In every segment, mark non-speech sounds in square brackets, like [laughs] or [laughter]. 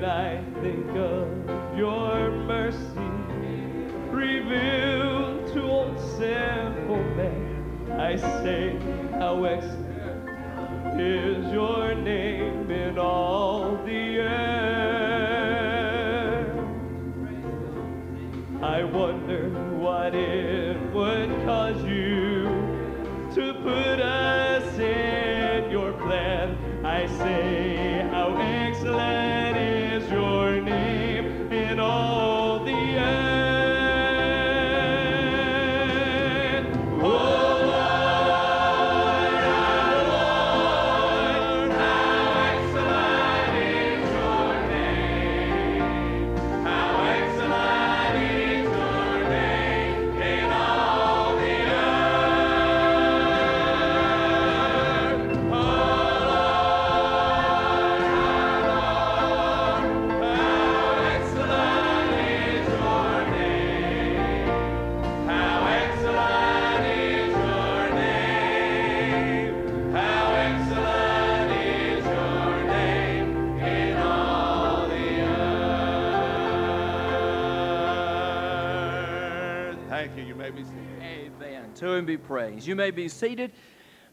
when I think of your mercy revealed to all sinful men, I say, how excellent is your name in all the earth. I wonder Praised. You may be seated.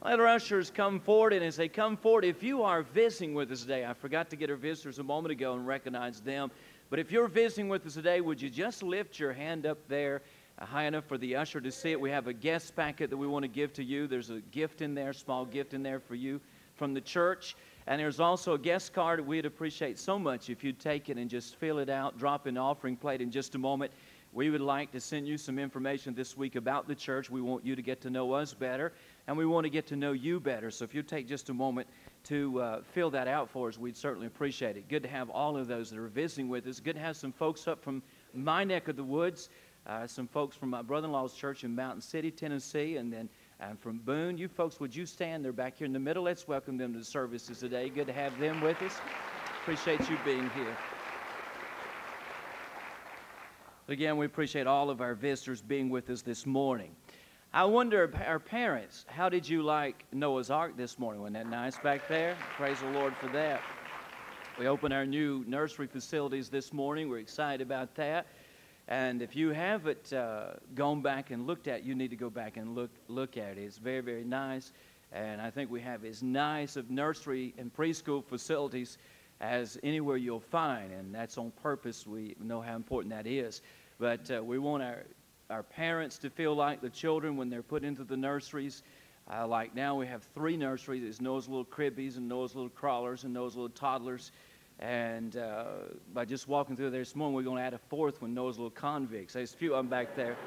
Let our ushers come forward, and as they come forward, if you are visiting with us today, I forgot to get our visitors a moment ago and recognize them. But if you're visiting with us today, would you just lift your hand up there uh, high enough for the usher to see it? We have a guest packet that we want to give to you. There's a gift in there, small gift in there for you from the church. And there's also a guest card we'd appreciate so much if you'd take it and just fill it out, drop in offering plate in just a moment. We would like to send you some information this week about the church. We want you to get to know us better, and we want to get to know you better. So if you take just a moment to uh, fill that out for us, we'd certainly appreciate it. Good to have all of those that are visiting with us. Good to have some folks up from my neck of the woods, uh, some folks from my brother-in-law's church in Mountain City, Tennessee, and then uh, from Boone. You folks, would you stand? They're back here in the middle. Let's welcome them to the services today. Good to have them with us. Appreciate you being here. Again, we appreciate all of our visitors being with us this morning. I wonder, our parents, how did you like Noah's Ark this morning? Wasn't that nice back there? Praise the Lord for that. We opened our new nursery facilities this morning. We're excited about that. And if you haven't uh, gone back and looked at, it, you need to go back and look look at it. It's very very nice, and I think we have as nice of nursery and preschool facilities as anywhere you'll find, and that's on purpose. We know how important that is. But uh, we want our our parents to feel like the children when they're put into the nurseries. Uh, like now, we have three nurseries. There's Noah's little cribbies and Noah's little crawlers and Noah's little toddlers. And uh, by just walking through there this morning, we're going to add a fourth one, Noah's little convicts. There's a few of them back there.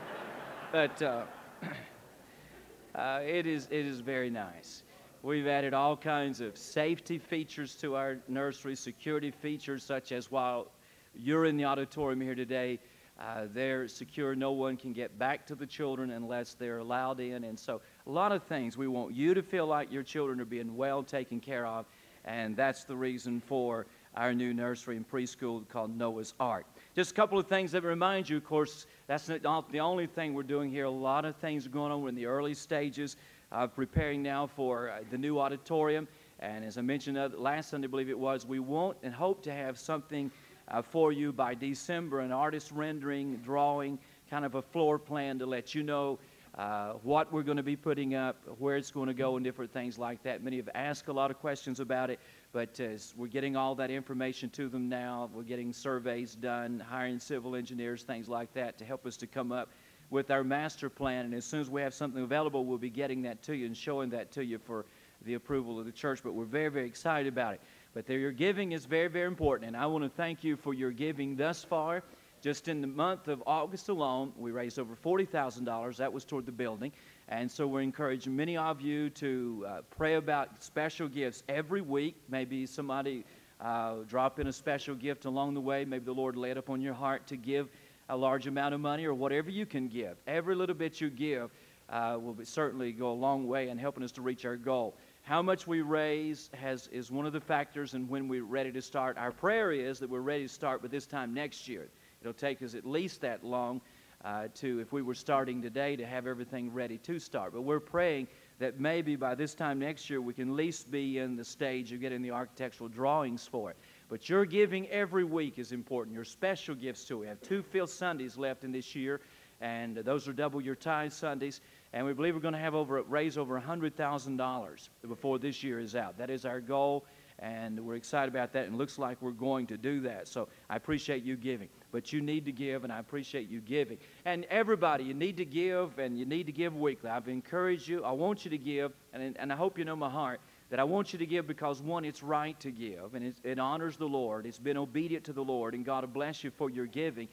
But uh, [clears throat] uh, it, is, it is very nice. We've added all kinds of safety features to our nursery, security features, such as while you're in the auditorium here today, uh, they're secure. No one can get back to the children unless they're allowed in. And so, a lot of things. We want you to feel like your children are being well taken care of, and that's the reason for our new nursery and preschool called Noah's Ark. Just a couple of things that remind you, of course, that's not the only thing we're doing here. A lot of things are going on. We're in the early stages of preparing now for uh, the new auditorium. And as I mentioned last Sunday, I believe it was, we want and hope to have something uh, for you by December an artist rendering, drawing, kind of a floor plan to let you know uh, what we're going to be putting up, where it's going to go, and different things like that. Many have asked a lot of questions about it, but uh, we're getting all that information to them now. We're getting surveys done, hiring civil engineers, things like that to help us to come up with our master plan. And as soon as we have something available, we'll be getting that to you and showing that to you for the approval of the church. But we're very, very excited about it. But your giving is very, very important. And I want to thank you for your giving thus far. Just in the month of August alone, we raised over $40,000. That was toward the building. And so we're encouraging many of you to uh, pray about special gifts every week. Maybe somebody uh, drop in a special gift along the way. Maybe the Lord laid upon your heart to give a large amount of money or whatever you can give. Every little bit you give uh, will certainly go a long way in helping us to reach our goal. How much we raise has, is one of the factors in when we're ready to start. Our prayer is that we're ready to start by this time next year. It'll take us at least that long uh, to, if we were starting today, to have everything ready to start. But we're praying that maybe by this time next year we can at least be in the stage of getting the architectural drawings for it. But your giving every week is important. Your special gifts too. We have two field Sundays left in this year, and those are double your tithe Sundays. And we believe we're going to have over raise over $100,000 before this year is out. That is our goal and we're excited about that and looks like we're going to do that so i appreciate you giving but you need to give and i appreciate you giving and everybody you need to give and you need to give weekly i've encouraged you i want you to give and, and i hope you know my heart that i want you to give because one it's right to give and it, it honors the lord it's been obedient to the lord and god will bless you for your giving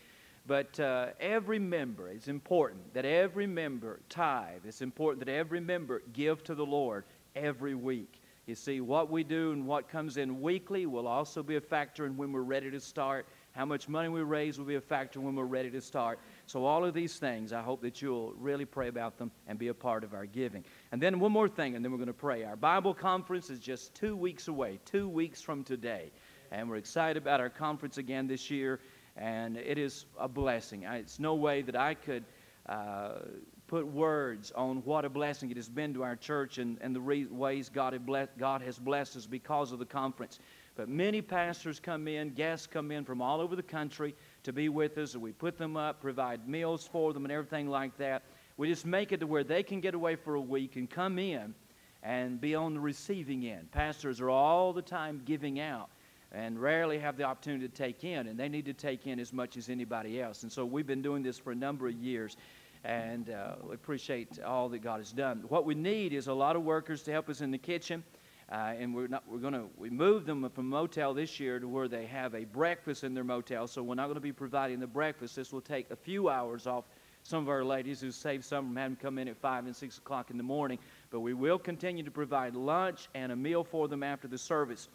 but uh, every member it's important that every member tithe it's important that every member give to the lord every week you see, what we do and what comes in weekly will also be a factor in when we're ready to start. How much money we raise will be a factor when we're ready to start. So, all of these things, I hope that you'll really pray about them and be a part of our giving. And then, one more thing, and then we're going to pray. Our Bible conference is just two weeks away, two weeks from today. And we're excited about our conference again this year. And it is a blessing. it's no way that I could. Uh, put words on what a blessing it has been to our church and, and the re- ways God, blessed, God has blessed us because of the conference. But many pastors come in, guests come in from all over the country to be with us, and we put them up, provide meals for them, and everything like that. We just make it to where they can get away for a week and come in and be on the receiving end. Pastors are all the time giving out and rarely have the opportunity to take in, and they need to take in as much as anybody else. And so we've been doing this for a number of years and uh, we appreciate all that God has done. What we need is a lot of workers to help us in the kitchen. Uh, and we're not we're going to we moved them from motel this year to where they have a breakfast in their motel. So we're not going to be providing the breakfast. This will take a few hours off. Some of our ladies who save some from having to come in at 5 and 6 o'clock in the morning. But we will continue to provide lunch and a meal for them after the service.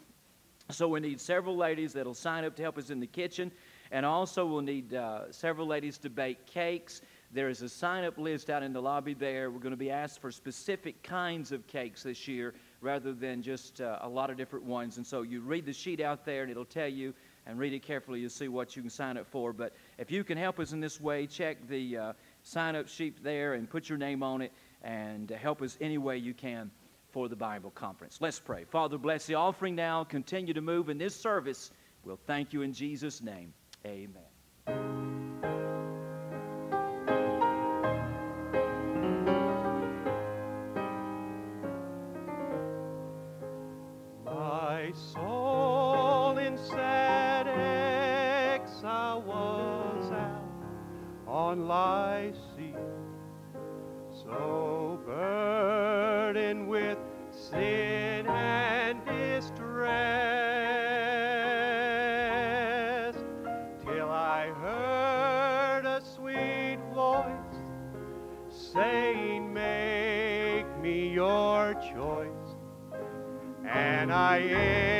So we need several ladies that'll sign up to help us in the kitchen. And also we'll need uh, several ladies to bake cakes. There is a sign up list out in the lobby there. We're going to be asked for specific kinds of cakes this year rather than just uh, a lot of different ones. And so you read the sheet out there and it'll tell you, and read it carefully, you'll see what you can sign up for. But if you can help us in this way, check the uh, sign up sheet there and put your name on it and help us any way you can for the Bible conference. Let's pray. Father, bless the offering now. Continue to move in this service. We'll thank you in Jesus' name. Amen. Choice. And I entered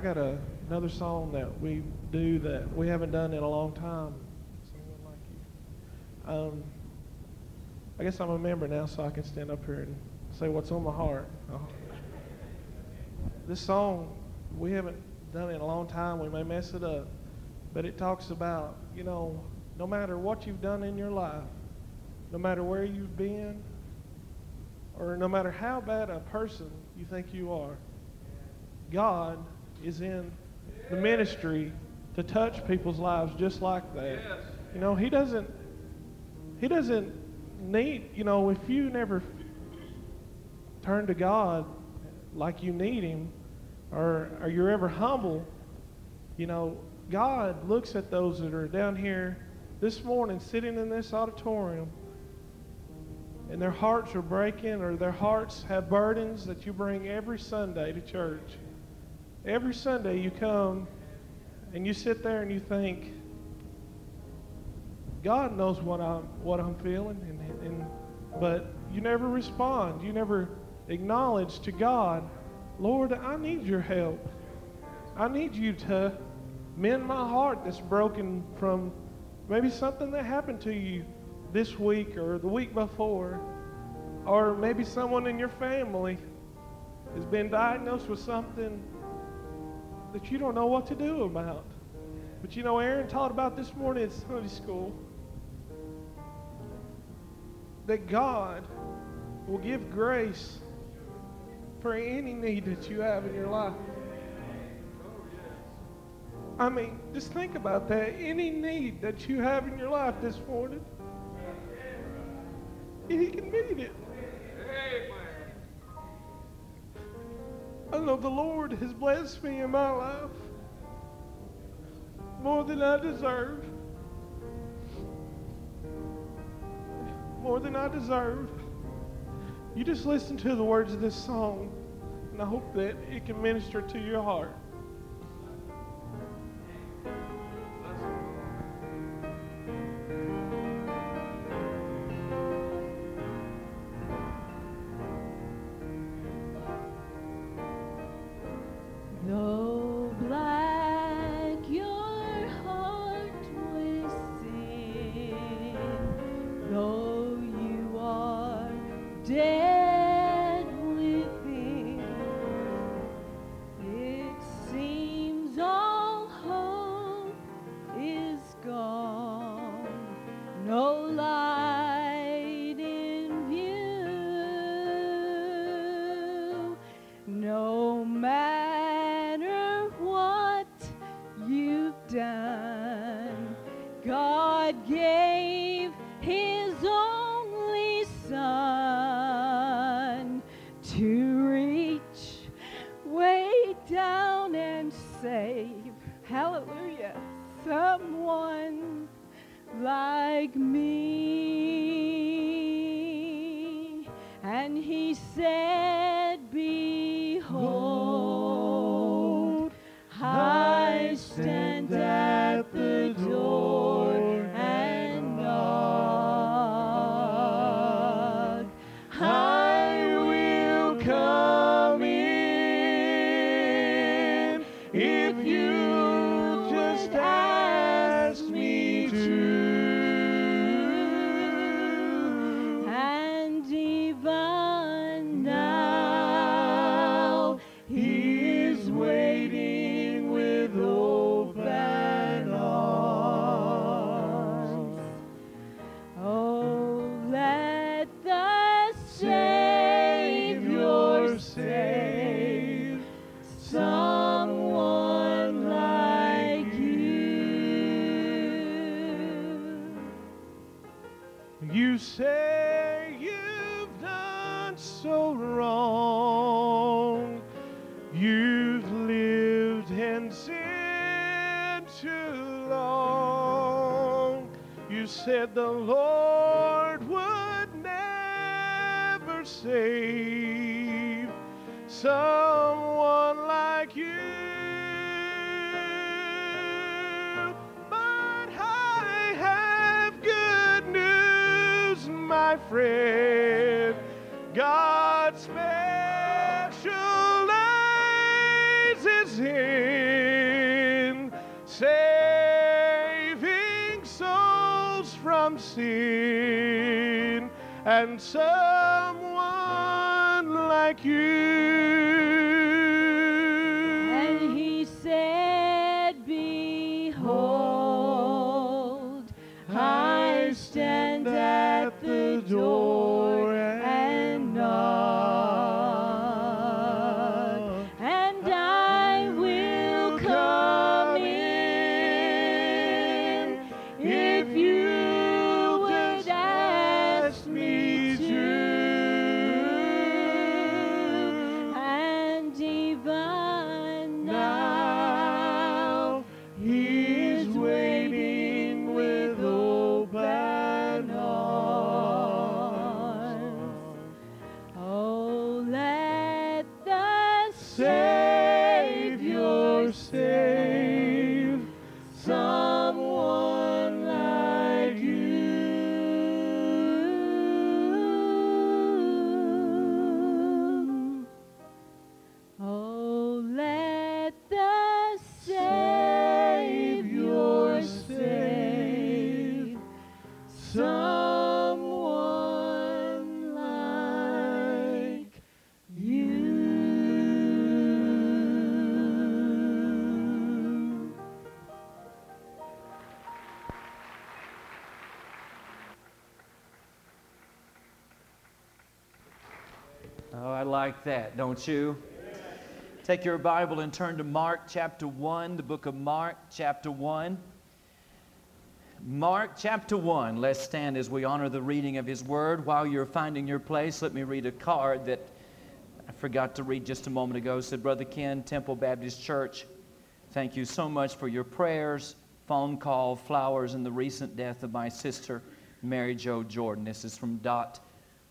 I tell you, I got a, another song that we do that we haven't done in a long time. Someone like you. Um, I guess I'm a member now, so I can stand up here and say what's on my heart. Oh. This song we haven't done it in a long time. We may mess it up, but it talks about you know, no matter what you've done in your life, no matter where you've been, or no matter how bad a person you think you are. God is in the ministry to touch people's lives just like that. You know, He doesn't. He doesn't need. You know, if you never turn to God like you need Him, or or you're ever humble, you know, God looks at those that are down here this morning, sitting in this auditorium, and their hearts are breaking, or their hearts have burdens that you bring every Sunday to church. Every Sunday you come and you sit there and you think, God knows what I'm what I'm feeling, and, and but you never respond. You never acknowledge to God, Lord, I need your help. I need you to mend my heart that's broken from maybe something that happened to you this week or the week before, or maybe someone in your family has been diagnosed with something that you don't know what to do about. But you know, Aaron taught about this morning at Sunday school that God will give grace for any need that you have in your life. I mean, just think about that. Any need that you have in your life this morning, He can meet it. I know the Lord has blessed me in my life more than I deserve. More than I deserve. You just listen to the words of this song, and I hope that it can minister to your heart. and someone like you. like that, don't you? Take your Bible and turn to Mark chapter 1, the book of Mark chapter 1. Mark chapter 1. Let's stand as we honor the reading of his word. While you're finding your place, let me read a card that I forgot to read just a moment ago. It said, Brother Ken, Temple Baptist Church, thank you so much for your prayers, phone call, flowers, and the recent death of my sister, Mary Jo Jordan. This is from Dot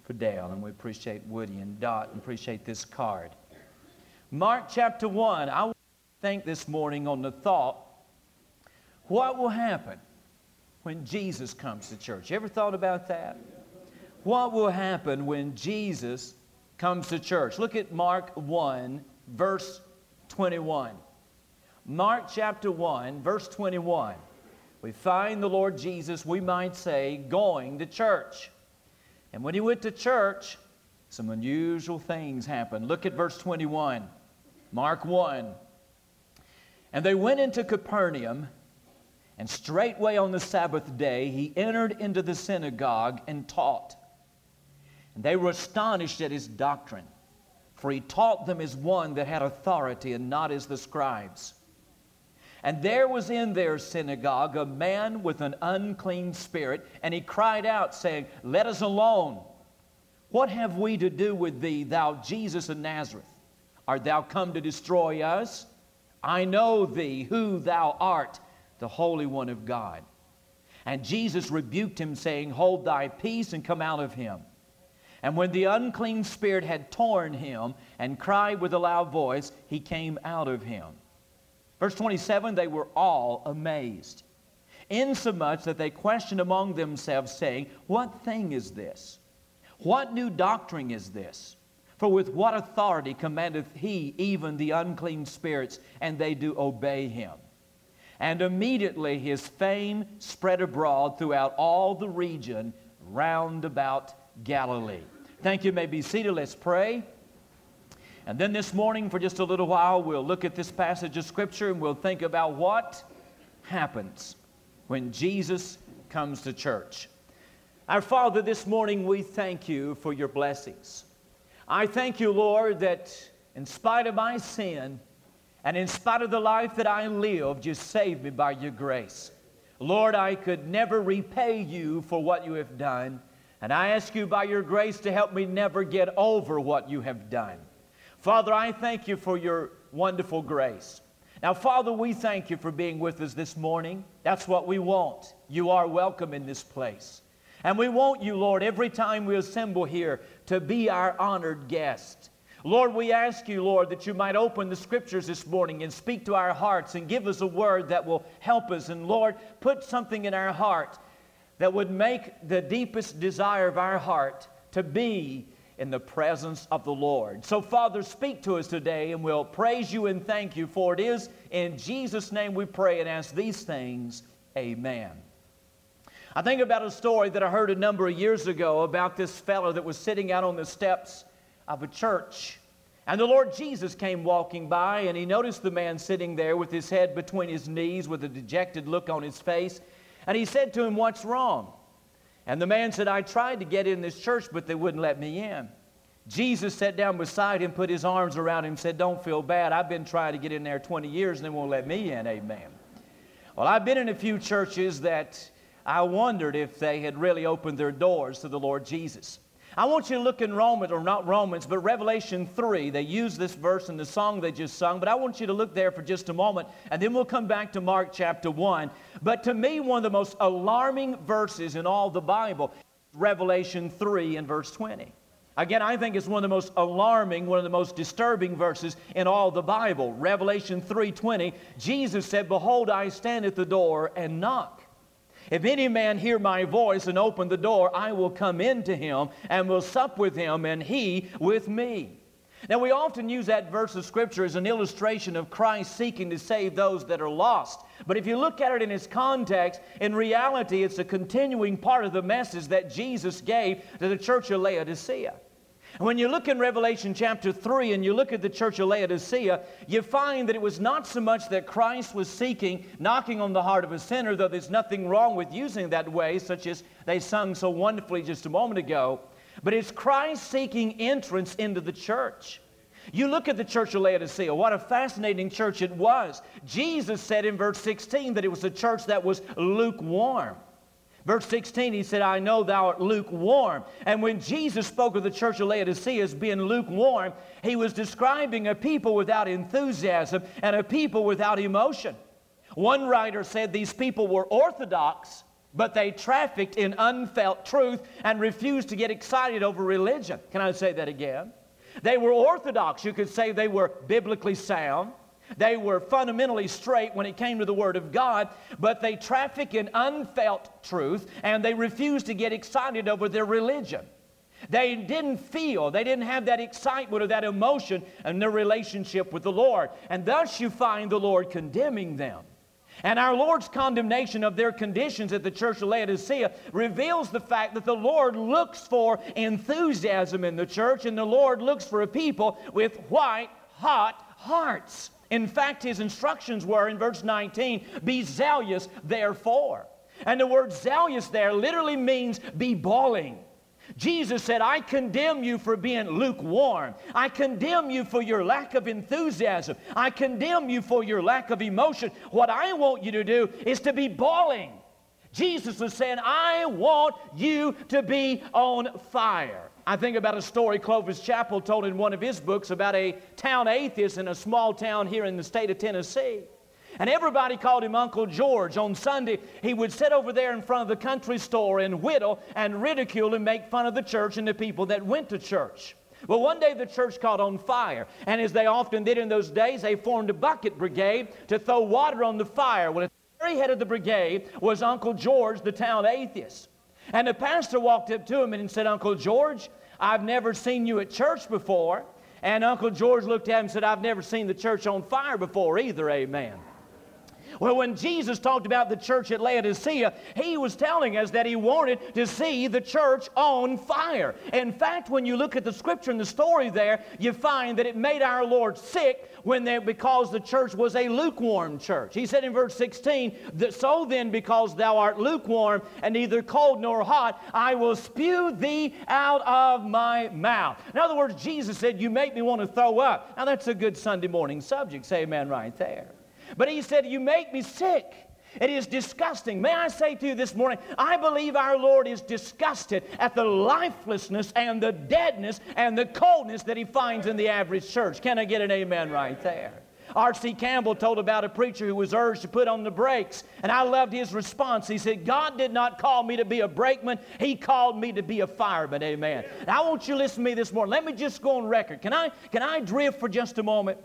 Fidel, and we appreciate Woody and Dot and appreciate this card. Mark chapter 1, I want to think this morning on the thought what will happen when Jesus comes to church? You ever thought about that? What will happen when Jesus comes to church? Look at Mark 1, verse 21. Mark chapter 1, verse 21. We find the Lord Jesus, we might say, going to church. And when he went to church, some unusual things happened. Look at verse 21, Mark 1. And they went into Capernaum, and straightway on the Sabbath day he entered into the synagogue and taught. And they were astonished at his doctrine, for he taught them as one that had authority and not as the scribes. And there was in their synagogue a man with an unclean spirit, and he cried out, saying, Let us alone. What have we to do with thee, thou Jesus of Nazareth? Art thou come to destroy us? I know thee, who thou art, the Holy One of God. And Jesus rebuked him, saying, Hold thy peace and come out of him. And when the unclean spirit had torn him and cried with a loud voice, he came out of him. Verse 27 they were all amazed, insomuch that they questioned among themselves, saying, What thing is this? What new doctrine is this? For with what authority commandeth he even the unclean spirits, and they do obey him? And immediately his fame spread abroad throughout all the region round about Galilee. Thank you. you may be seated. Let's pray. And then this morning, for just a little while, we'll look at this passage of Scripture and we'll think about what happens when Jesus comes to church. Our Father, this morning we thank you for your blessings. I thank you, Lord, that in spite of my sin and in spite of the life that I lived, you saved me by your grace. Lord, I could never repay you for what you have done, and I ask you by your grace to help me never get over what you have done. Father, I thank you for your wonderful grace. Now, Father, we thank you for being with us this morning. That's what we want. You are welcome in this place. And we want you, Lord, every time we assemble here to be our honored guest. Lord, we ask you, Lord, that you might open the scriptures this morning and speak to our hearts and give us a word that will help us. And Lord, put something in our heart that would make the deepest desire of our heart to be in the presence of the Lord. So, Father, speak to us today, and we'll praise you and thank you, for it is in Jesus' name we pray and ask these things. Amen. I think about a story that I heard a number of years ago about this fellow that was sitting out on the steps of a church. And the Lord Jesus came walking by, and he noticed the man sitting there with his head between his knees with a dejected look on his face. And he said to him, What's wrong? And the man said, I tried to get in this church, but they wouldn't let me in. Jesus sat down beside him, put his arms around him, said, Don't feel bad. I've been trying to get in there 20 years and they won't let me in. Amen. Well, I've been in a few churches that I wondered if they had really opened their doors to the Lord Jesus. I want you to look in Romans, or not Romans, but Revelation 3. They use this verse in the song they just sung, but I want you to look there for just a moment, and then we'll come back to Mark chapter 1. But to me, one of the most alarming verses in all the Bible, Revelation 3 and verse 20. Again, I think it's one of the most alarming, one of the most disturbing verses in all the Bible. Revelation 3:20, Jesus said, "Behold, I stand at the door and knock. If any man hear my voice and open the door, I will come into him and will sup with him and he with me. Now, we often use that verse of Scripture as an illustration of Christ seeking to save those that are lost. But if you look at it in its context, in reality, it's a continuing part of the message that Jesus gave to the church of Laodicea. When you look in Revelation chapter 3 and you look at the church of Laodicea, you find that it was not so much that Christ was seeking, knocking on the heart of a sinner, though there's nothing wrong with using that way, such as they sung so wonderfully just a moment ago, but it's Christ seeking entrance into the church. You look at the church of Laodicea, what a fascinating church it was. Jesus said in verse 16 that it was a church that was lukewarm. Verse 16, he said, I know thou art lukewarm. And when Jesus spoke of the church of Laodicea as being lukewarm, he was describing a people without enthusiasm and a people without emotion. One writer said these people were orthodox, but they trafficked in unfelt truth and refused to get excited over religion. Can I say that again? They were orthodox. You could say they were biblically sound. They were fundamentally straight when it came to the Word of God, but they traffic in unfelt truth and they refused to get excited over their religion. They didn't feel, they didn't have that excitement or that emotion in their relationship with the Lord. And thus you find the Lord condemning them. And our Lord's condemnation of their conditions at the church of Laodicea reveals the fact that the Lord looks for enthusiasm in the church, and the Lord looks for a people with white, hot hearts. In fact, his instructions were in verse 19 be zealous, therefore. And the word zealous there literally means be boiling. Jesus said, I condemn you for being lukewarm. I condemn you for your lack of enthusiasm. I condemn you for your lack of emotion. What I want you to do is to be boiling. Jesus was saying, I want you to be on fire. I think about a story Clovis Chappell told in one of his books about a town atheist in a small town here in the state of Tennessee. And everybody called him Uncle George. On Sunday, he would sit over there in front of the country store and whittle and ridicule and make fun of the church and the people that went to church. Well, one day the church caught on fire, and as they often did in those days, they formed a bucket brigade to throw water on the fire. Well, at the very head of the brigade was Uncle George, the town atheist. And the pastor walked up to him and said, Uncle George, I've never seen you at church before. And Uncle George looked at him and said, I've never seen the church on fire before either, amen. Well, when Jesus talked about the church at Laodicea, he was telling us that he wanted to see the church on fire. In fact, when you look at the scripture and the story there, you find that it made our Lord sick when they, because the church was a lukewarm church. He said in verse 16, that so then, because thou art lukewarm and neither cold nor hot, I will spew thee out of my mouth. In other words, Jesus said, You make me want to throw up. Now, that's a good Sunday morning subject. Say amen right there. But he said, You make me sick. It is disgusting. May I say to you this morning, I believe our Lord is disgusted at the lifelessness and the deadness and the coldness that he finds in the average church. Can I get an amen right there? R.C. Campbell told about a preacher who was urged to put on the brakes, and I loved his response. He said, God did not call me to be a brakeman, He called me to be a fireman. Amen. Now, I want you to listen to me this morning. Let me just go on record. Can I, can I drift for just a moment?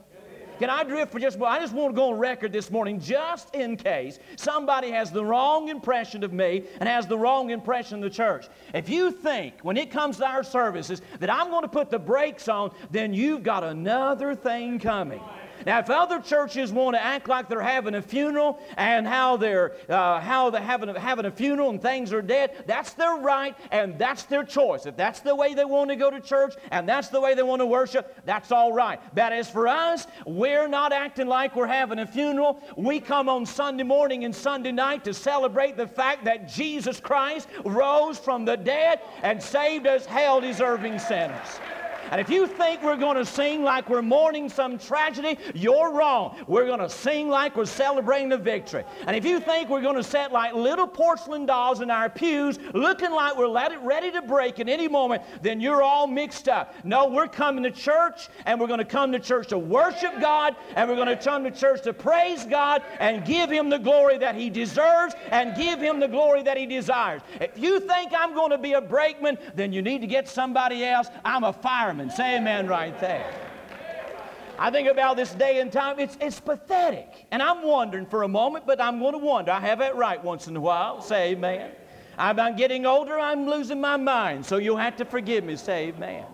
Can I drift for just? I just want to go on record this morning just in case somebody has the wrong impression of me and has the wrong impression of the church. If you think when it comes to our services that I'm going to put the brakes on, then you've got another thing coming. Now, if other churches want to act like they're having a funeral and how they're uh, how they're having a, having a funeral and things are dead, that's their right and that's their choice. If that's the way they want to go to church and that's the way they want to worship, that's all right. But as for us, we're not acting like we're having a funeral. We come on Sunday morning and Sunday night to celebrate the fact that Jesus Christ rose from the dead and saved us hell deserving sinners. And if you think we're going to sing like we're mourning some tragedy, you're wrong. We're going to sing like we're celebrating the victory. And if you think we're going to sit like little porcelain dolls in our pews, looking like we're ready to break at any moment, then you're all mixed up. No, we're coming to church, and we're going to come to church to worship God, and we're going to come to church to praise God and give Him the glory that He deserves and give Him the glory that He desires. If you think I'm going to be a brakeman, then you need to get somebody else. I'm a fireman. Say amen right there. I think about this day and time, it's, it's pathetic. And I'm wondering for a moment, but I'm going to wonder. I have that right once in a while. Say amen. I'm getting older, I'm losing my mind, so you'll have to forgive me. Say amen.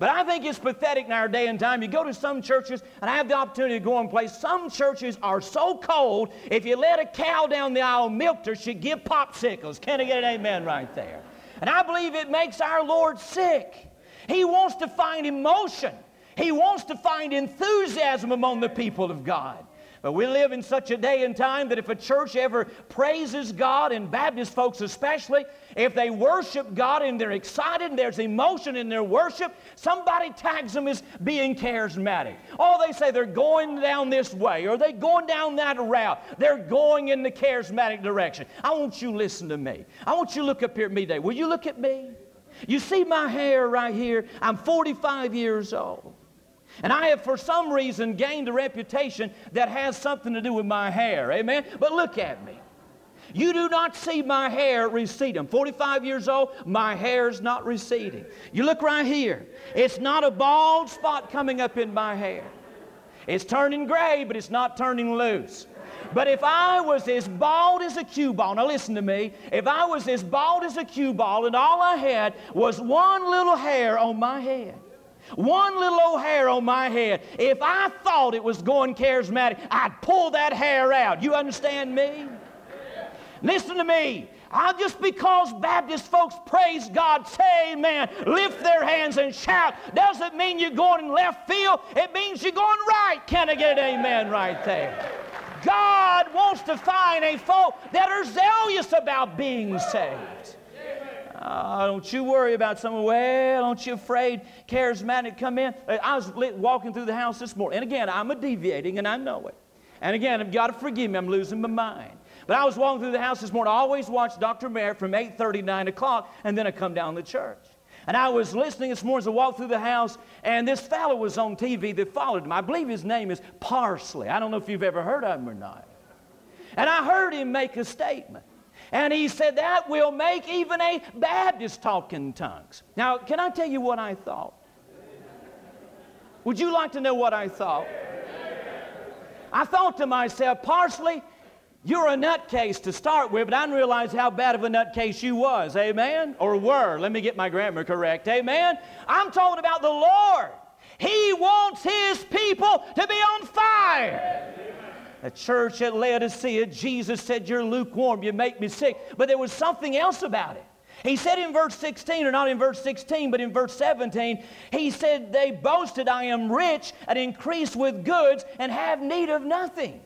But I think it's pathetic in our day and time. You go to some churches, and I have the opportunity to go and play. Some churches are so cold, if you let a cow down the aisle milk her, she'd give popsicles. Can I get an amen right there? And I believe it makes our Lord sick. He wants to find emotion. He wants to find enthusiasm among the people of God. But we live in such a day and time that if a church ever praises God, and Baptist folks especially, if they worship God and they're excited and there's emotion in their worship, somebody tags them as being charismatic. Oh, they say they're going down this way or they're going down that route. They're going in the charismatic direction. I want you to listen to me. I want you to look up here at me today. Will you look at me? You see my hair right here? I'm 45 years old. And I have, for some reason, gained a reputation that has something to do with my hair. Amen? But look at me. You do not see my hair receding. I'm 45 years old, my hair's not receding. You look right here, it's not a bald spot coming up in my hair. It's turning gray, but it's not turning loose. But if I was as bald as a cue ball, now listen to me, if I was as bald as a cue ball and all I had was one little hair on my head, one little old hair on my head, if I thought it was going charismatic, I'd pull that hair out. You understand me? Listen to me. I, just because Baptist folks praise God, say amen, lift their hands and shout, doesn't mean you're going in left field. It means you're going right. Can I get an amen right there? God wants to find a folk that are zealous about being saved. Uh, don't you worry about someone. Well, don't you afraid charismatic come in? I was walking through the house this morning, and again, I'm a deviating, and I know it. And again, you've got to forgive me. I'm losing my mind. But I was walking through the house this morning. I always watch Dr. Merritt from 8:30 to 9 o'clock, and then I come down to church. And I was listening this morning as I walked through the house, and this fellow was on TV that followed him. I believe his name is Parsley. I don't know if you've ever heard of him or not. And I heard him make a statement. And he said, That will make even a Baptist talk in tongues. Now, can I tell you what I thought? Would you like to know what I thought? I thought to myself, Parsley, you're a nutcase to start with, but I didn't realize how bad of a nutcase you was. Amen? Or were. Let me get my grammar correct. Amen? I'm talking about the Lord. He wants His people to be on fire. The church at Laodicea, Jesus said, You're lukewarm, you make me sick. But there was something else about it. He said in verse 16, or not in verse 16, but in verse 17, he said, They boasted, I am rich and increased with goods and have need of nothing.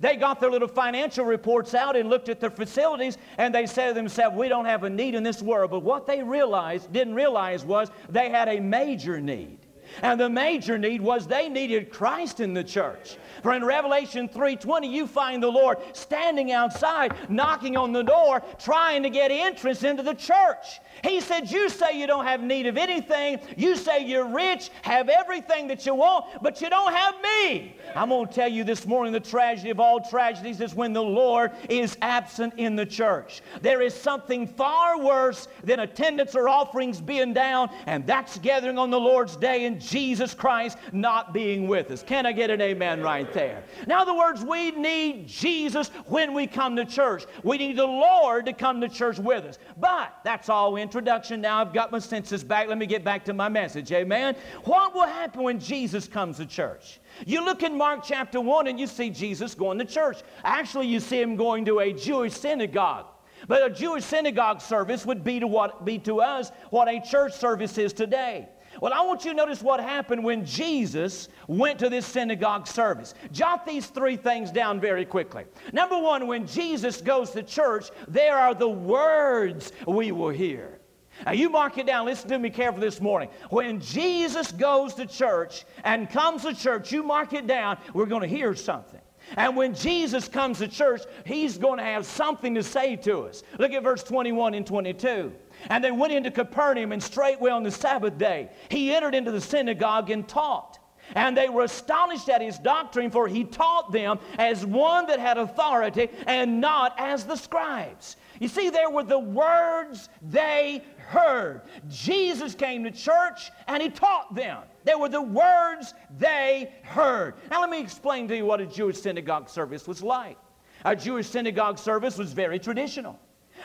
They got their little financial reports out and looked at their facilities and they said to themselves, We don't have a need in this world. But what they realized, didn't realize was they had a major need. And the major need was they needed Christ in the church. For in Revelation 3:20 you find the Lord standing outside knocking on the door trying to get entrance into the church. He said, You say you don't have need of anything. You say you're rich, have everything that you want, but you don't have me. I'm going to tell you this morning the tragedy of all tragedies is when the Lord is absent in the church. There is something far worse than attendance or offerings being down, and that's gathering on the Lord's day and Jesus Christ not being with us. Can I get an amen right there? In other words, we need Jesus when we come to church. We need the Lord to come to church with us. But that's all in introduction. Now I've got my senses back. Let me get back to my message. Amen. What will happen when Jesus comes to church? You look in Mark chapter 1 and you see Jesus going to church. Actually, you see him going to a Jewish synagogue. But a Jewish synagogue service would be to what be to us what a church service is today. Well, I want you to notice what happened when Jesus went to this synagogue service. Jot these three things down very quickly. Number one, when Jesus goes to church, there are the words we will hear. Now, you mark it down. Listen to me carefully this morning. When Jesus goes to church and comes to church, you mark it down. We're going to hear something. And when Jesus comes to church, he's going to have something to say to us. Look at verse 21 and 22. And they went into Capernaum, and straightway on the Sabbath day, he entered into the synagogue and taught. And they were astonished at his doctrine, for he taught them as one that had authority and not as the scribes. You see, there were the words they heard. Jesus came to church and he taught them. They were the words they heard. Now, let me explain to you what a Jewish synagogue service was like. A Jewish synagogue service was very traditional.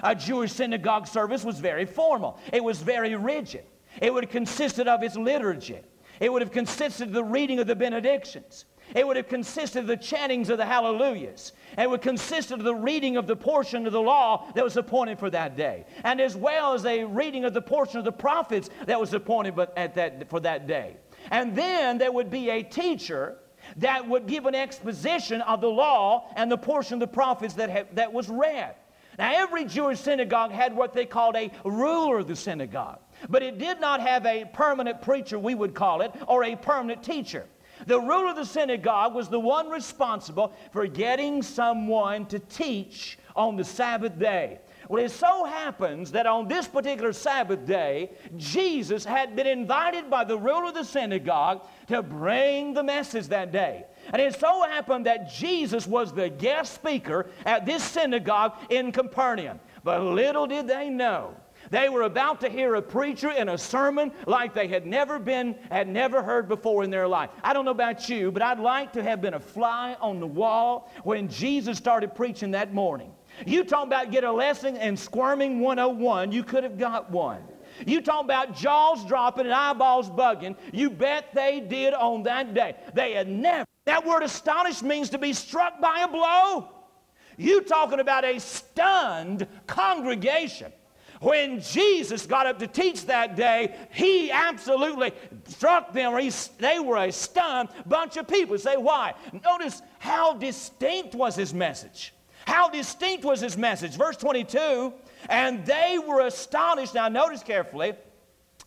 A Jewish synagogue service was very formal. It was very rigid. It would have consisted of its liturgy. It would have consisted of the reading of the benedictions. It would have consisted of the chantings of the hallelujahs. It would consist of the reading of the portion of the law that was appointed for that day, and as well as a reading of the portion of the prophets that was appointed at that, for that day. And then there would be a teacher that would give an exposition of the law and the portion of the prophets that, have, that was read. Now, every Jewish synagogue had what they called a ruler of the synagogue, but it did not have a permanent preacher, we would call it, or a permanent teacher. The ruler of the synagogue was the one responsible for getting someone to teach on the Sabbath day. Well, it so happens that on this particular Sabbath day, Jesus had been invited by the ruler of the synagogue to bring the message that day. And it so happened that Jesus was the guest speaker at this synagogue in Capernaum. But little did they know they were about to hear a preacher in a sermon like they had never been, had never heard before in their life. I don't know about you, but I'd like to have been a fly on the wall when Jesus started preaching that morning. You talk about get a lesson in squirming 101, you could have got one. You talk about jaws dropping and eyeballs bugging. You bet they did on that day. They had never. That word astonished means to be struck by a blow. You talking about a stunned congregation. When Jesus got up to teach that day, he absolutely struck them. He, they were a stunned bunch of people. Say why? Notice how distinct was his message. How distinct was his message? Verse 22 and they were astonished. Now, notice carefully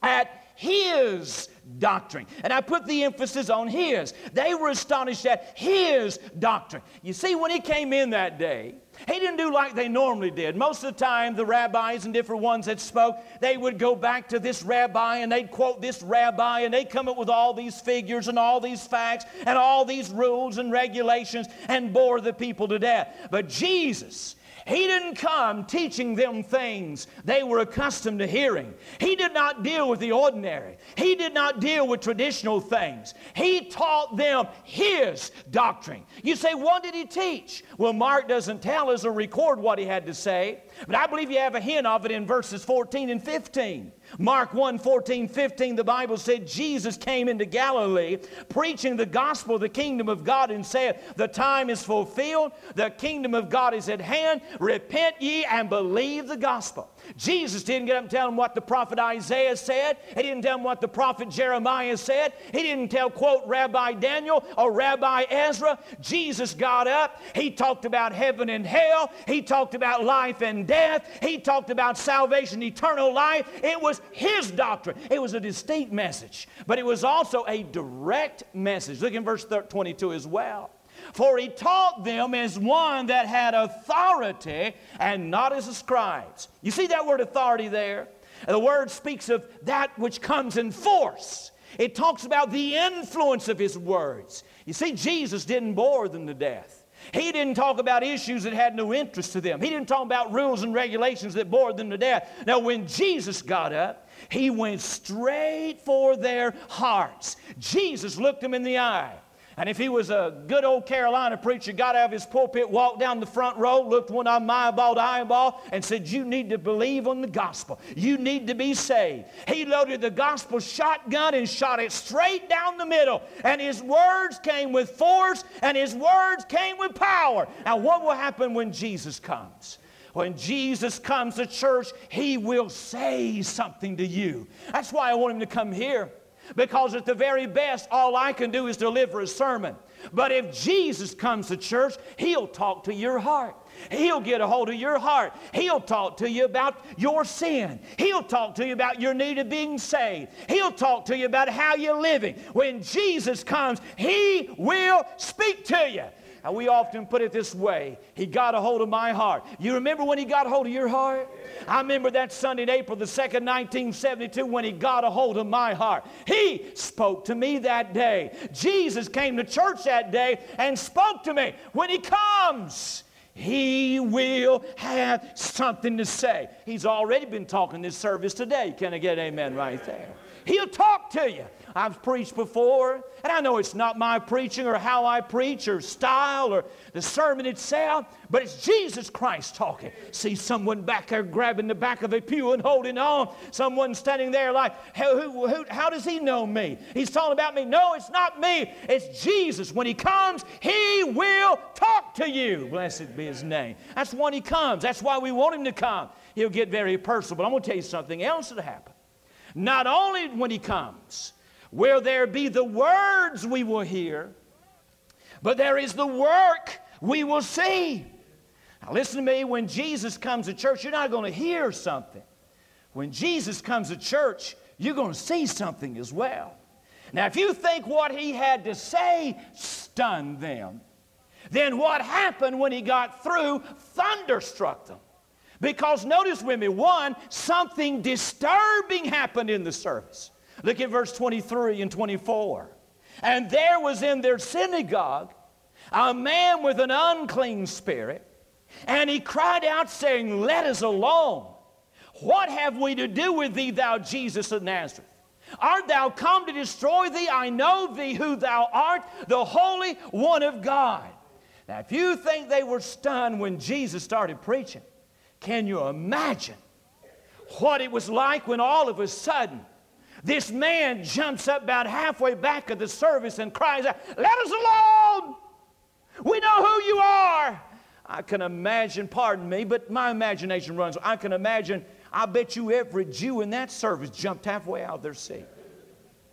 at his doctrine. And I put the emphasis on his. They were astonished at his doctrine. You see, when he came in that day, he didn't do like they normally did. Most of the time, the rabbis and different ones that spoke, they would go back to this rabbi and they'd quote this rabbi and they'd come up with all these figures and all these facts and all these rules and regulations and bore the people to death. But Jesus, he didn't come teaching them things they were accustomed to hearing. He did not deal with the ordinary. He did not deal with traditional things. He taught them His doctrine. You say, what did He teach? Well, Mark doesn't tell us or record what He had to say, but I believe you have a hint of it in verses 14 and 15. Mark 1 14, 15, the Bible said Jesus came into Galilee preaching the gospel of the kingdom of God and said, The time is fulfilled, the kingdom of God is at hand. Repent ye and believe the gospel. Jesus didn't get up and tell them what the prophet Isaiah said. He didn't tell them what the prophet Jeremiah said. He didn't tell, quote, Rabbi Daniel or Rabbi Ezra. Jesus got up. He talked about heaven and hell. He talked about life and death. He talked about salvation, eternal life. It was his doctrine. It was a distinct message, but it was also a direct message. Look in verse 22 as well. For he taught them as one that had authority and not as the scribes. You see that word authority there? The word speaks of that which comes in force. It talks about the influence of his words. You see, Jesus didn't bore them to death. He didn't talk about issues that had no interest to them. He didn't talk about rules and regulations that bored them to death. Now, when Jesus got up, he went straight for their hearts. Jesus looked them in the eye. And if he was a good old Carolina preacher, got out of his pulpit, walked down the front row, looked one them eyeball to eyeball, and said, You need to believe on the gospel. You need to be saved. He loaded the gospel shotgun and shot it straight down the middle. And his words came with force, and his words came with power. Now, what will happen when Jesus comes? When Jesus comes to church, he will say something to you. That's why I want him to come here. Because at the very best, all I can do is deliver a sermon. But if Jesus comes to church, He'll talk to your heart. He'll get a hold of your heart. He'll talk to you about your sin. He'll talk to you about your need of being saved. He'll talk to you about how you're living. When Jesus comes, He will speak to you. And we often put it this way He got a hold of my heart. You remember when He got a hold of your heart? I remember that Sunday April the 2nd, 1972, when He got a hold of my heart. He spoke to me that day. Jesus came to church that day and spoke to me. When He comes, he will have something to say. He's already been talking this service today. Can I get amen right there? He'll talk to you. I've preached before, and I know it's not my preaching or how I preach or style or the sermon itself, but it's Jesus Christ talking. See someone back there grabbing the back of a pew and holding on. Someone standing there like, who, who, how does he know me? He's talking about me. No, it's not me. It's Jesus. When he comes, he will talk to you. Blessed be his name. That's when he comes. That's why we want him to come. He'll get very personal. But I'm going to tell you something else that happened. Not only when he comes, will there be the words we will hear, but there is the work we will see. Now, listen to me when Jesus comes to church, you're not going to hear something. When Jesus comes to church, you're going to see something as well. Now, if you think what he had to say stunned them, then what happened when he got through thunderstruck them. Because notice with me, one, something disturbing happened in the service. Look at verse 23 and 24. And there was in their synagogue a man with an unclean spirit, and he cried out, saying, Let us alone. What have we to do with thee, thou Jesus of Nazareth? Art thou come to destroy thee? I know thee who thou art, the Holy One of God. Now, if you think they were stunned when Jesus started preaching, can you imagine what it was like when all of a sudden this man jumps up about halfway back of the service and cries out, Let us alone! We know who you are! I can imagine, pardon me, but my imagination runs. I can imagine, I bet you every Jew in that service jumped halfway out of their seat.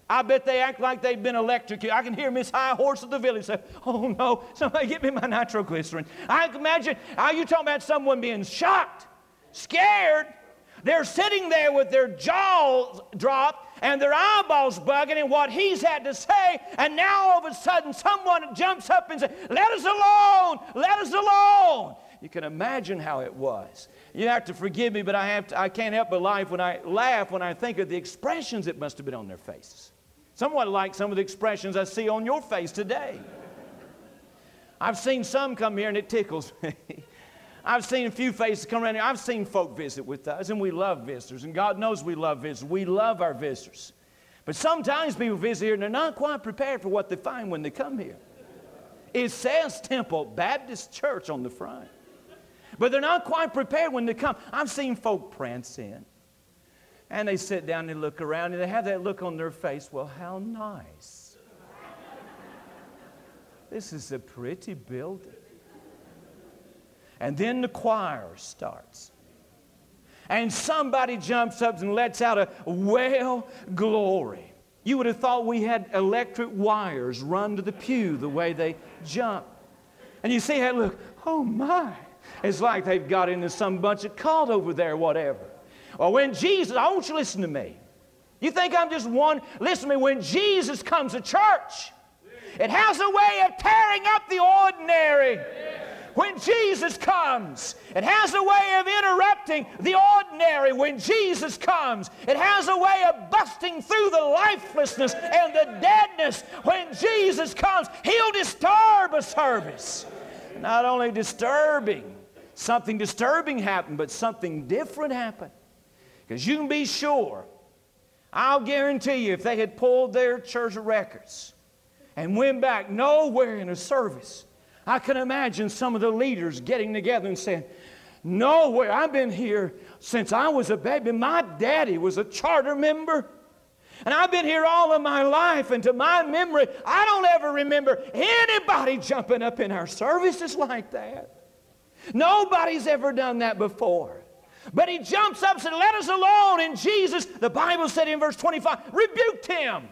I bet they act like they've been electrocuted. I can hear Miss High Horse of the Village say, Oh no, somebody get me my nitroglycerin. I can imagine, are you talking about someone being shocked, scared? They're sitting there with their jaws dropped and their eyeballs bugging and what he's had to say, and now all of a sudden someone jumps up and says, Let us alone, let us alone. You can imagine how it was. You have to forgive me, but I, have to, I can't help but laugh when I laugh when I think of the expressions that must have been on their faces. Somewhat like some of the expressions I see on your face today. I've seen some come here and it tickles [laughs] me. I've seen a few faces come around here. I've seen folk visit with us, and we love visitors, and God knows we love visitors. We love our visitors. But sometimes people visit here and they're not quite prepared for what they find when they come here. It says Temple Baptist Church on the front, but they're not quite prepared when they come. I've seen folk prance in. And they sit down and they look around and they have that look on their face. Well, how nice. this is a pretty building. And then the choir starts. And somebody jumps up and lets out a well glory. You would have thought we had electric wires run to the pew the way they jump. And you see how look, oh my. It's like they've got into some bunch of cult over there, whatever. Or when Jesus, oh, I want you to listen to me. You think I'm just one? Listen to me. When Jesus comes to church, it has a way of tearing up the ordinary. When Jesus comes, it has a way of interrupting the ordinary. When Jesus comes, it has a way of busting through the lifelessness and the deadness. When Jesus comes, He'll disturb a service. Not only disturbing, something disturbing happened, but something different happened. Because you can be sure, I'll guarantee you, if they had pulled their church records and went back nowhere in a service, I can imagine some of the leaders getting together and saying, No way, I've been here since I was a baby. My daddy was a charter member. And I've been here all of my life, and to my memory, I don't ever remember anybody jumping up in our services like that. Nobody's ever done that before. But he jumps up and said, Let us alone. And Jesus, the Bible said in verse 25, rebuked him.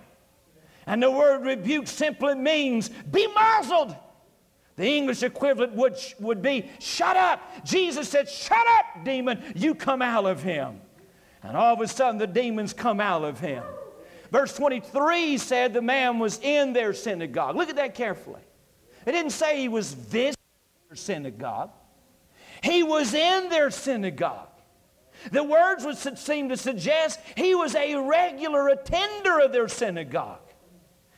And the word rebuke simply means be muzzled. The English equivalent would, would be shut up. Jesus said, Shut up, demon, you come out of him. And all of a sudden, the demons come out of him. Verse 23 said the man was in their synagogue. Look at that carefully. It didn't say he was visiting their synagogue, he was in their synagogue. The words would seem to suggest he was a regular attender of their synagogue.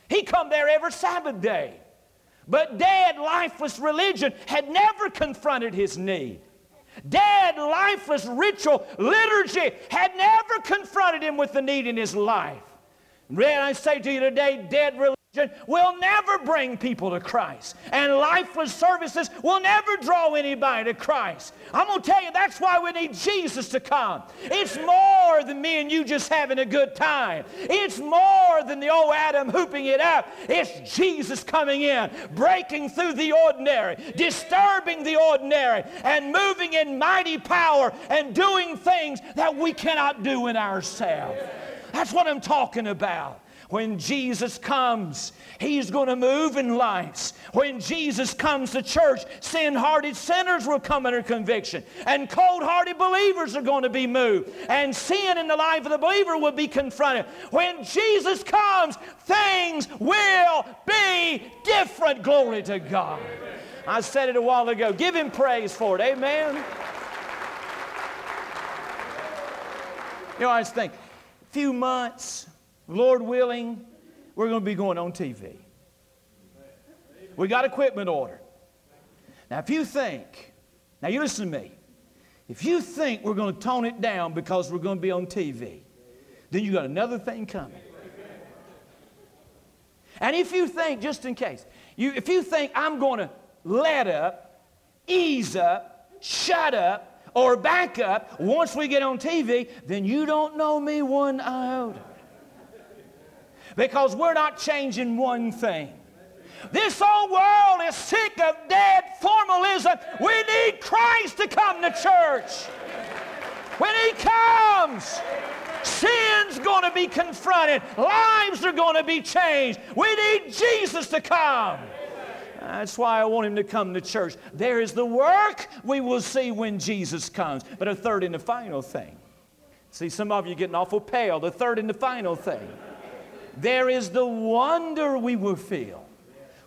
He come there every Sabbath day. But dead, lifeless religion had never confronted his need. Dead, lifeless ritual liturgy had never confronted him with the need in his life. And I say to you today, dead religion will never bring people to Christ. And lifeless services will never draw anybody to Christ. I'm going to tell you, that's why we need Jesus to come. It's more than me and you just having a good time. It's more than the old Adam hooping it up. It's Jesus coming in, breaking through the ordinary, disturbing the ordinary, and moving in mighty power and doing things that we cannot do in ourselves. That's what I'm talking about. When Jesus comes, He's going to move in lives. When Jesus comes to church, sin hearted sinners will come under conviction, and cold hearted believers are going to be moved, and sin in the life of the believer will be confronted. When Jesus comes, things will be different. Glory to God. I said it a while ago. Give Him praise for it. Amen. You know, I was thinking, few months, Lord willing, we're going to be going on TV. We got equipment ordered. Now, if you think, now you listen to me, if you think we're going to tone it down because we're going to be on TV, then you got another thing coming. And if you think, just in case, you, if you think I'm going to let up, ease up, shut up, or back up once we get on TV, then you don't know me one iota. Because we're not changing one thing. This old world is sick of dead formalism. We need Christ to come to church. When He comes, sin's going to be confronted, lives are going to be changed. We need Jesus to come. That's why I want him to come to church. There is the work we will see when Jesus comes. But a third and the final thing. See, some of you getting awful pale. The third and the final thing. There is the wonder we will feel.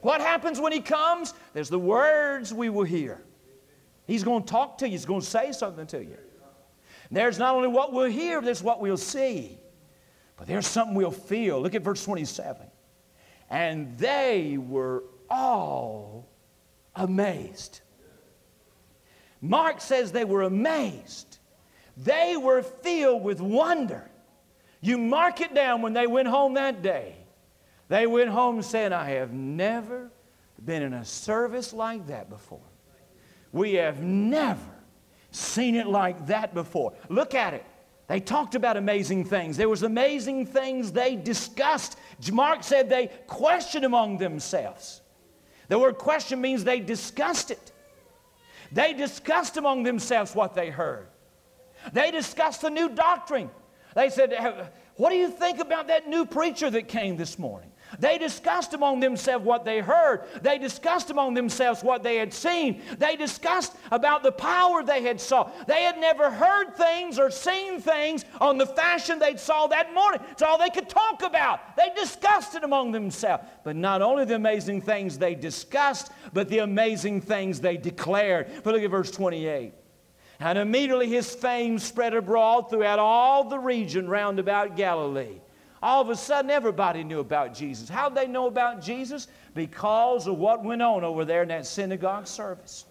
What happens when he comes? There's the words we will hear. He's going to talk to you, he's going to say something to you. There's not only what we'll hear, there's what we'll see. But there's something we'll feel. Look at verse 27. And they were all amazed. Mark says they were amazed. They were filled with wonder. You mark it down when they went home that day. They went home saying, I have never been in a service like that before. We have never seen it like that before. Look at it. They talked about amazing things. There was amazing things they discussed. Mark said they questioned among themselves. The word question means they discussed it. They discussed among themselves what they heard. They discussed the new doctrine. They said, What do you think about that new preacher that came this morning? They discussed among themselves what they heard. They discussed among themselves what they had seen. They discussed about the power they had saw. They had never heard things or seen things on the fashion they saw that morning. It's all they could talk about. They discussed it among themselves. But not only the amazing things they discussed, but the amazing things they declared. But look at verse 28. And immediately his fame spread abroad throughout all the region round about Galilee all of a sudden everybody knew about Jesus. How'd they know about Jesus? Because of what went on over there in that synagogue service.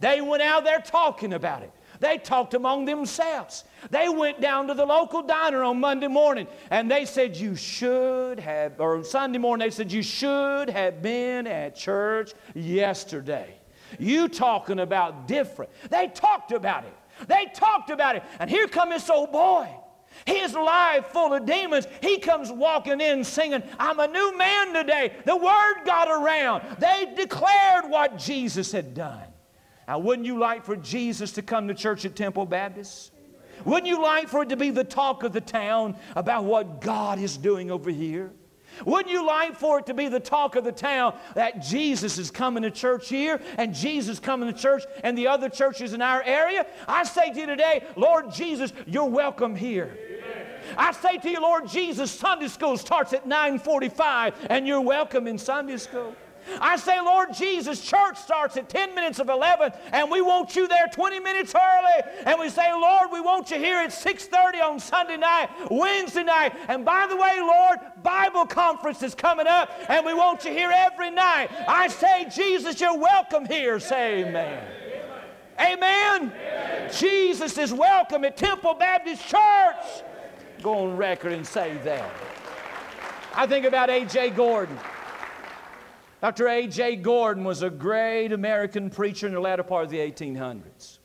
They went out there talking about it. They talked among themselves. They went down to the local diner on Monday morning and they said, You should have, or Sunday morning, they said, You should have been at church yesterday. You talking about different. They talked about it. They talked about it. And here come this old boy. His life full of demons. He comes walking in singing, I'm a new man today. The word got around. They declared what Jesus had done. Now, wouldn't you like for Jesus to come to church at Temple Baptist? Wouldn't you like for it to be the talk of the town about what God is doing over here? Wouldn't you like for it to be the talk of the town that Jesus is coming to church here and Jesus coming to church and the other churches in our area? I say to you today, Lord Jesus, you're welcome here. I say to you, Lord Jesus, Sunday school starts at 9:45 and you're welcome in Sunday school. I say, Lord Jesus, church starts at 10 minutes of 11, and we want you there 20 minutes early. And we say, Lord, we want you here at 6.30 on Sunday night, Wednesday night. And by the way, Lord, Bible conference is coming up, and we want you here every night. I say, Jesus, you're welcome here. Say amen. Amen. amen. Jesus is welcome at Temple Baptist Church. Go on record and say that. I think about A.J. Gordon. Dr. A.J. Gordon was a great American preacher in the latter part of the 1800s.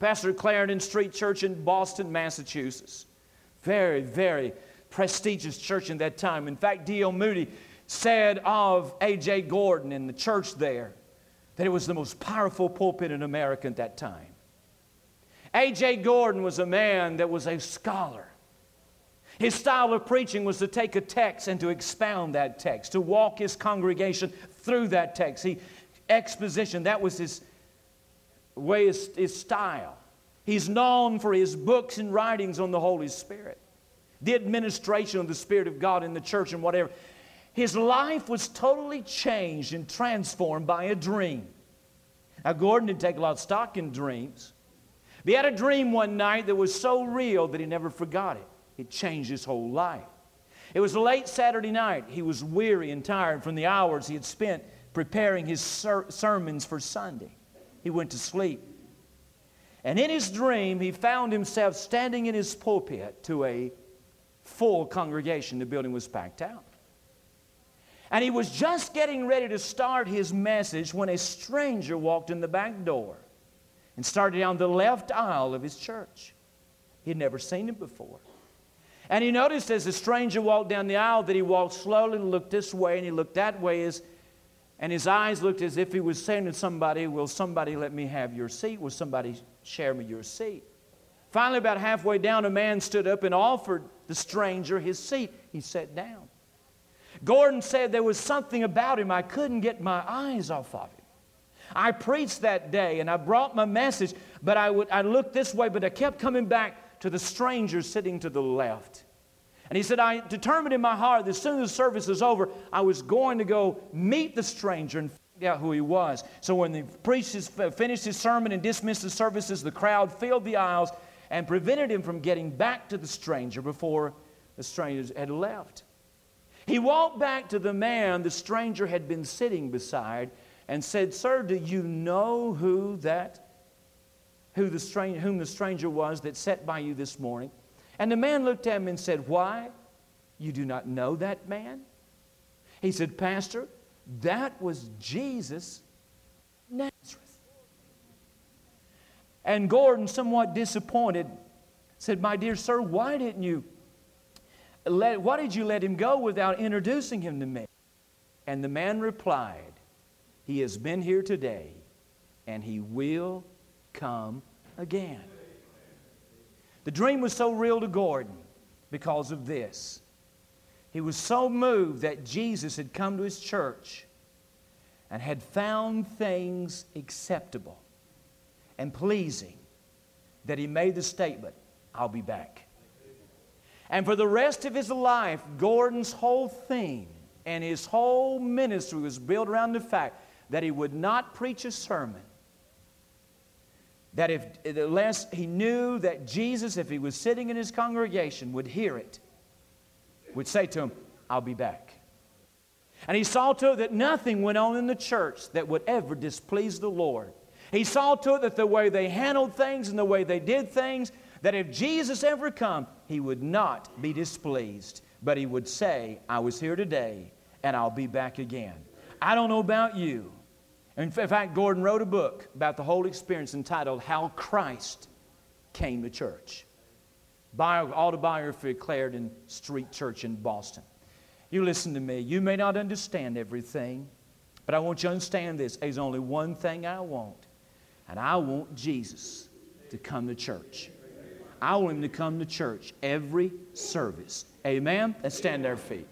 Pastor Clarendon Street Church in Boston, Massachusetts. Very, very prestigious church in that time. In fact, D.L. Moody said of A.J. Gordon and the church there that it was the most powerful pulpit in America at that time. A.J. Gordon was a man that was a scholar. His style of preaching was to take a text and to expound that text, to walk his congregation through that text. He exposition, that was his way, his, his style. He's known for his books and writings on the Holy Spirit, the administration of the Spirit of God in the church and whatever. His life was totally changed and transformed by a dream. Now, Gordon didn't take a lot of stock in dreams. But he had a dream one night that was so real that he never forgot it. It changed his whole life. It was late Saturday night. He was weary and tired from the hours he had spent preparing his ser- sermons for Sunday. He went to sleep. And in his dream, he found himself standing in his pulpit to a full congregation. The building was packed out. And he was just getting ready to start his message when a stranger walked in the back door and started down the left aisle of his church. He had never seen him before. And he noticed as the stranger walked down the aisle that he walked slowly and looked this way and he looked that way, as, and his eyes looked as if he was saying to somebody, Will somebody let me have your seat? Will somebody share me your seat? Finally, about halfway down, a man stood up and offered the stranger his seat. He sat down. Gordon said there was something about him I couldn't get my eyes off of him. I preached that day and I brought my message, but I, would, I looked this way, but I kept coming back to the stranger sitting to the left. And he said, I determined in my heart that as soon as the service was over, I was going to go meet the stranger and find out who he was. So when the priest finished his sermon and dismissed the services, the crowd filled the aisles and prevented him from getting back to the stranger before the stranger had left. He walked back to the man the stranger had been sitting beside and said, Sir, do you know who that, who the stranger, whom the stranger was that sat by you this morning? And the man looked at him and said, Why? You do not know that man? He said, Pastor, that was Jesus Nazareth. And Gordon, somewhat disappointed, said, My dear sir, why didn't you let, why did you let him go without introducing him to me? And the man replied, He has been here today, and he will come again. The dream was so real to Gordon because of this. He was so moved that Jesus had come to his church and had found things acceptable and pleasing that he made the statement, I'll be back. And for the rest of his life, Gordon's whole theme and his whole ministry was built around the fact that he would not preach a sermon. That if, unless he knew that Jesus, if he was sitting in his congregation, would hear it, would say to him, I'll be back. And he saw to it that nothing went on in the church that would ever displease the Lord. He saw to it that the way they handled things and the way they did things that if Jesus ever come, he would not be displeased, but he would say, I was here today and I'll be back again. I don't know about you. In fact, Gordon wrote a book about the whole experience entitled How Christ Came to Church. Bio, autobiography at Clarendon Street Church in Boston. You listen to me. You may not understand everything, but I want you to understand this. There's only one thing I want, and I want Jesus to come to church. I want him to come to church every service. Amen? Let's stand our feet.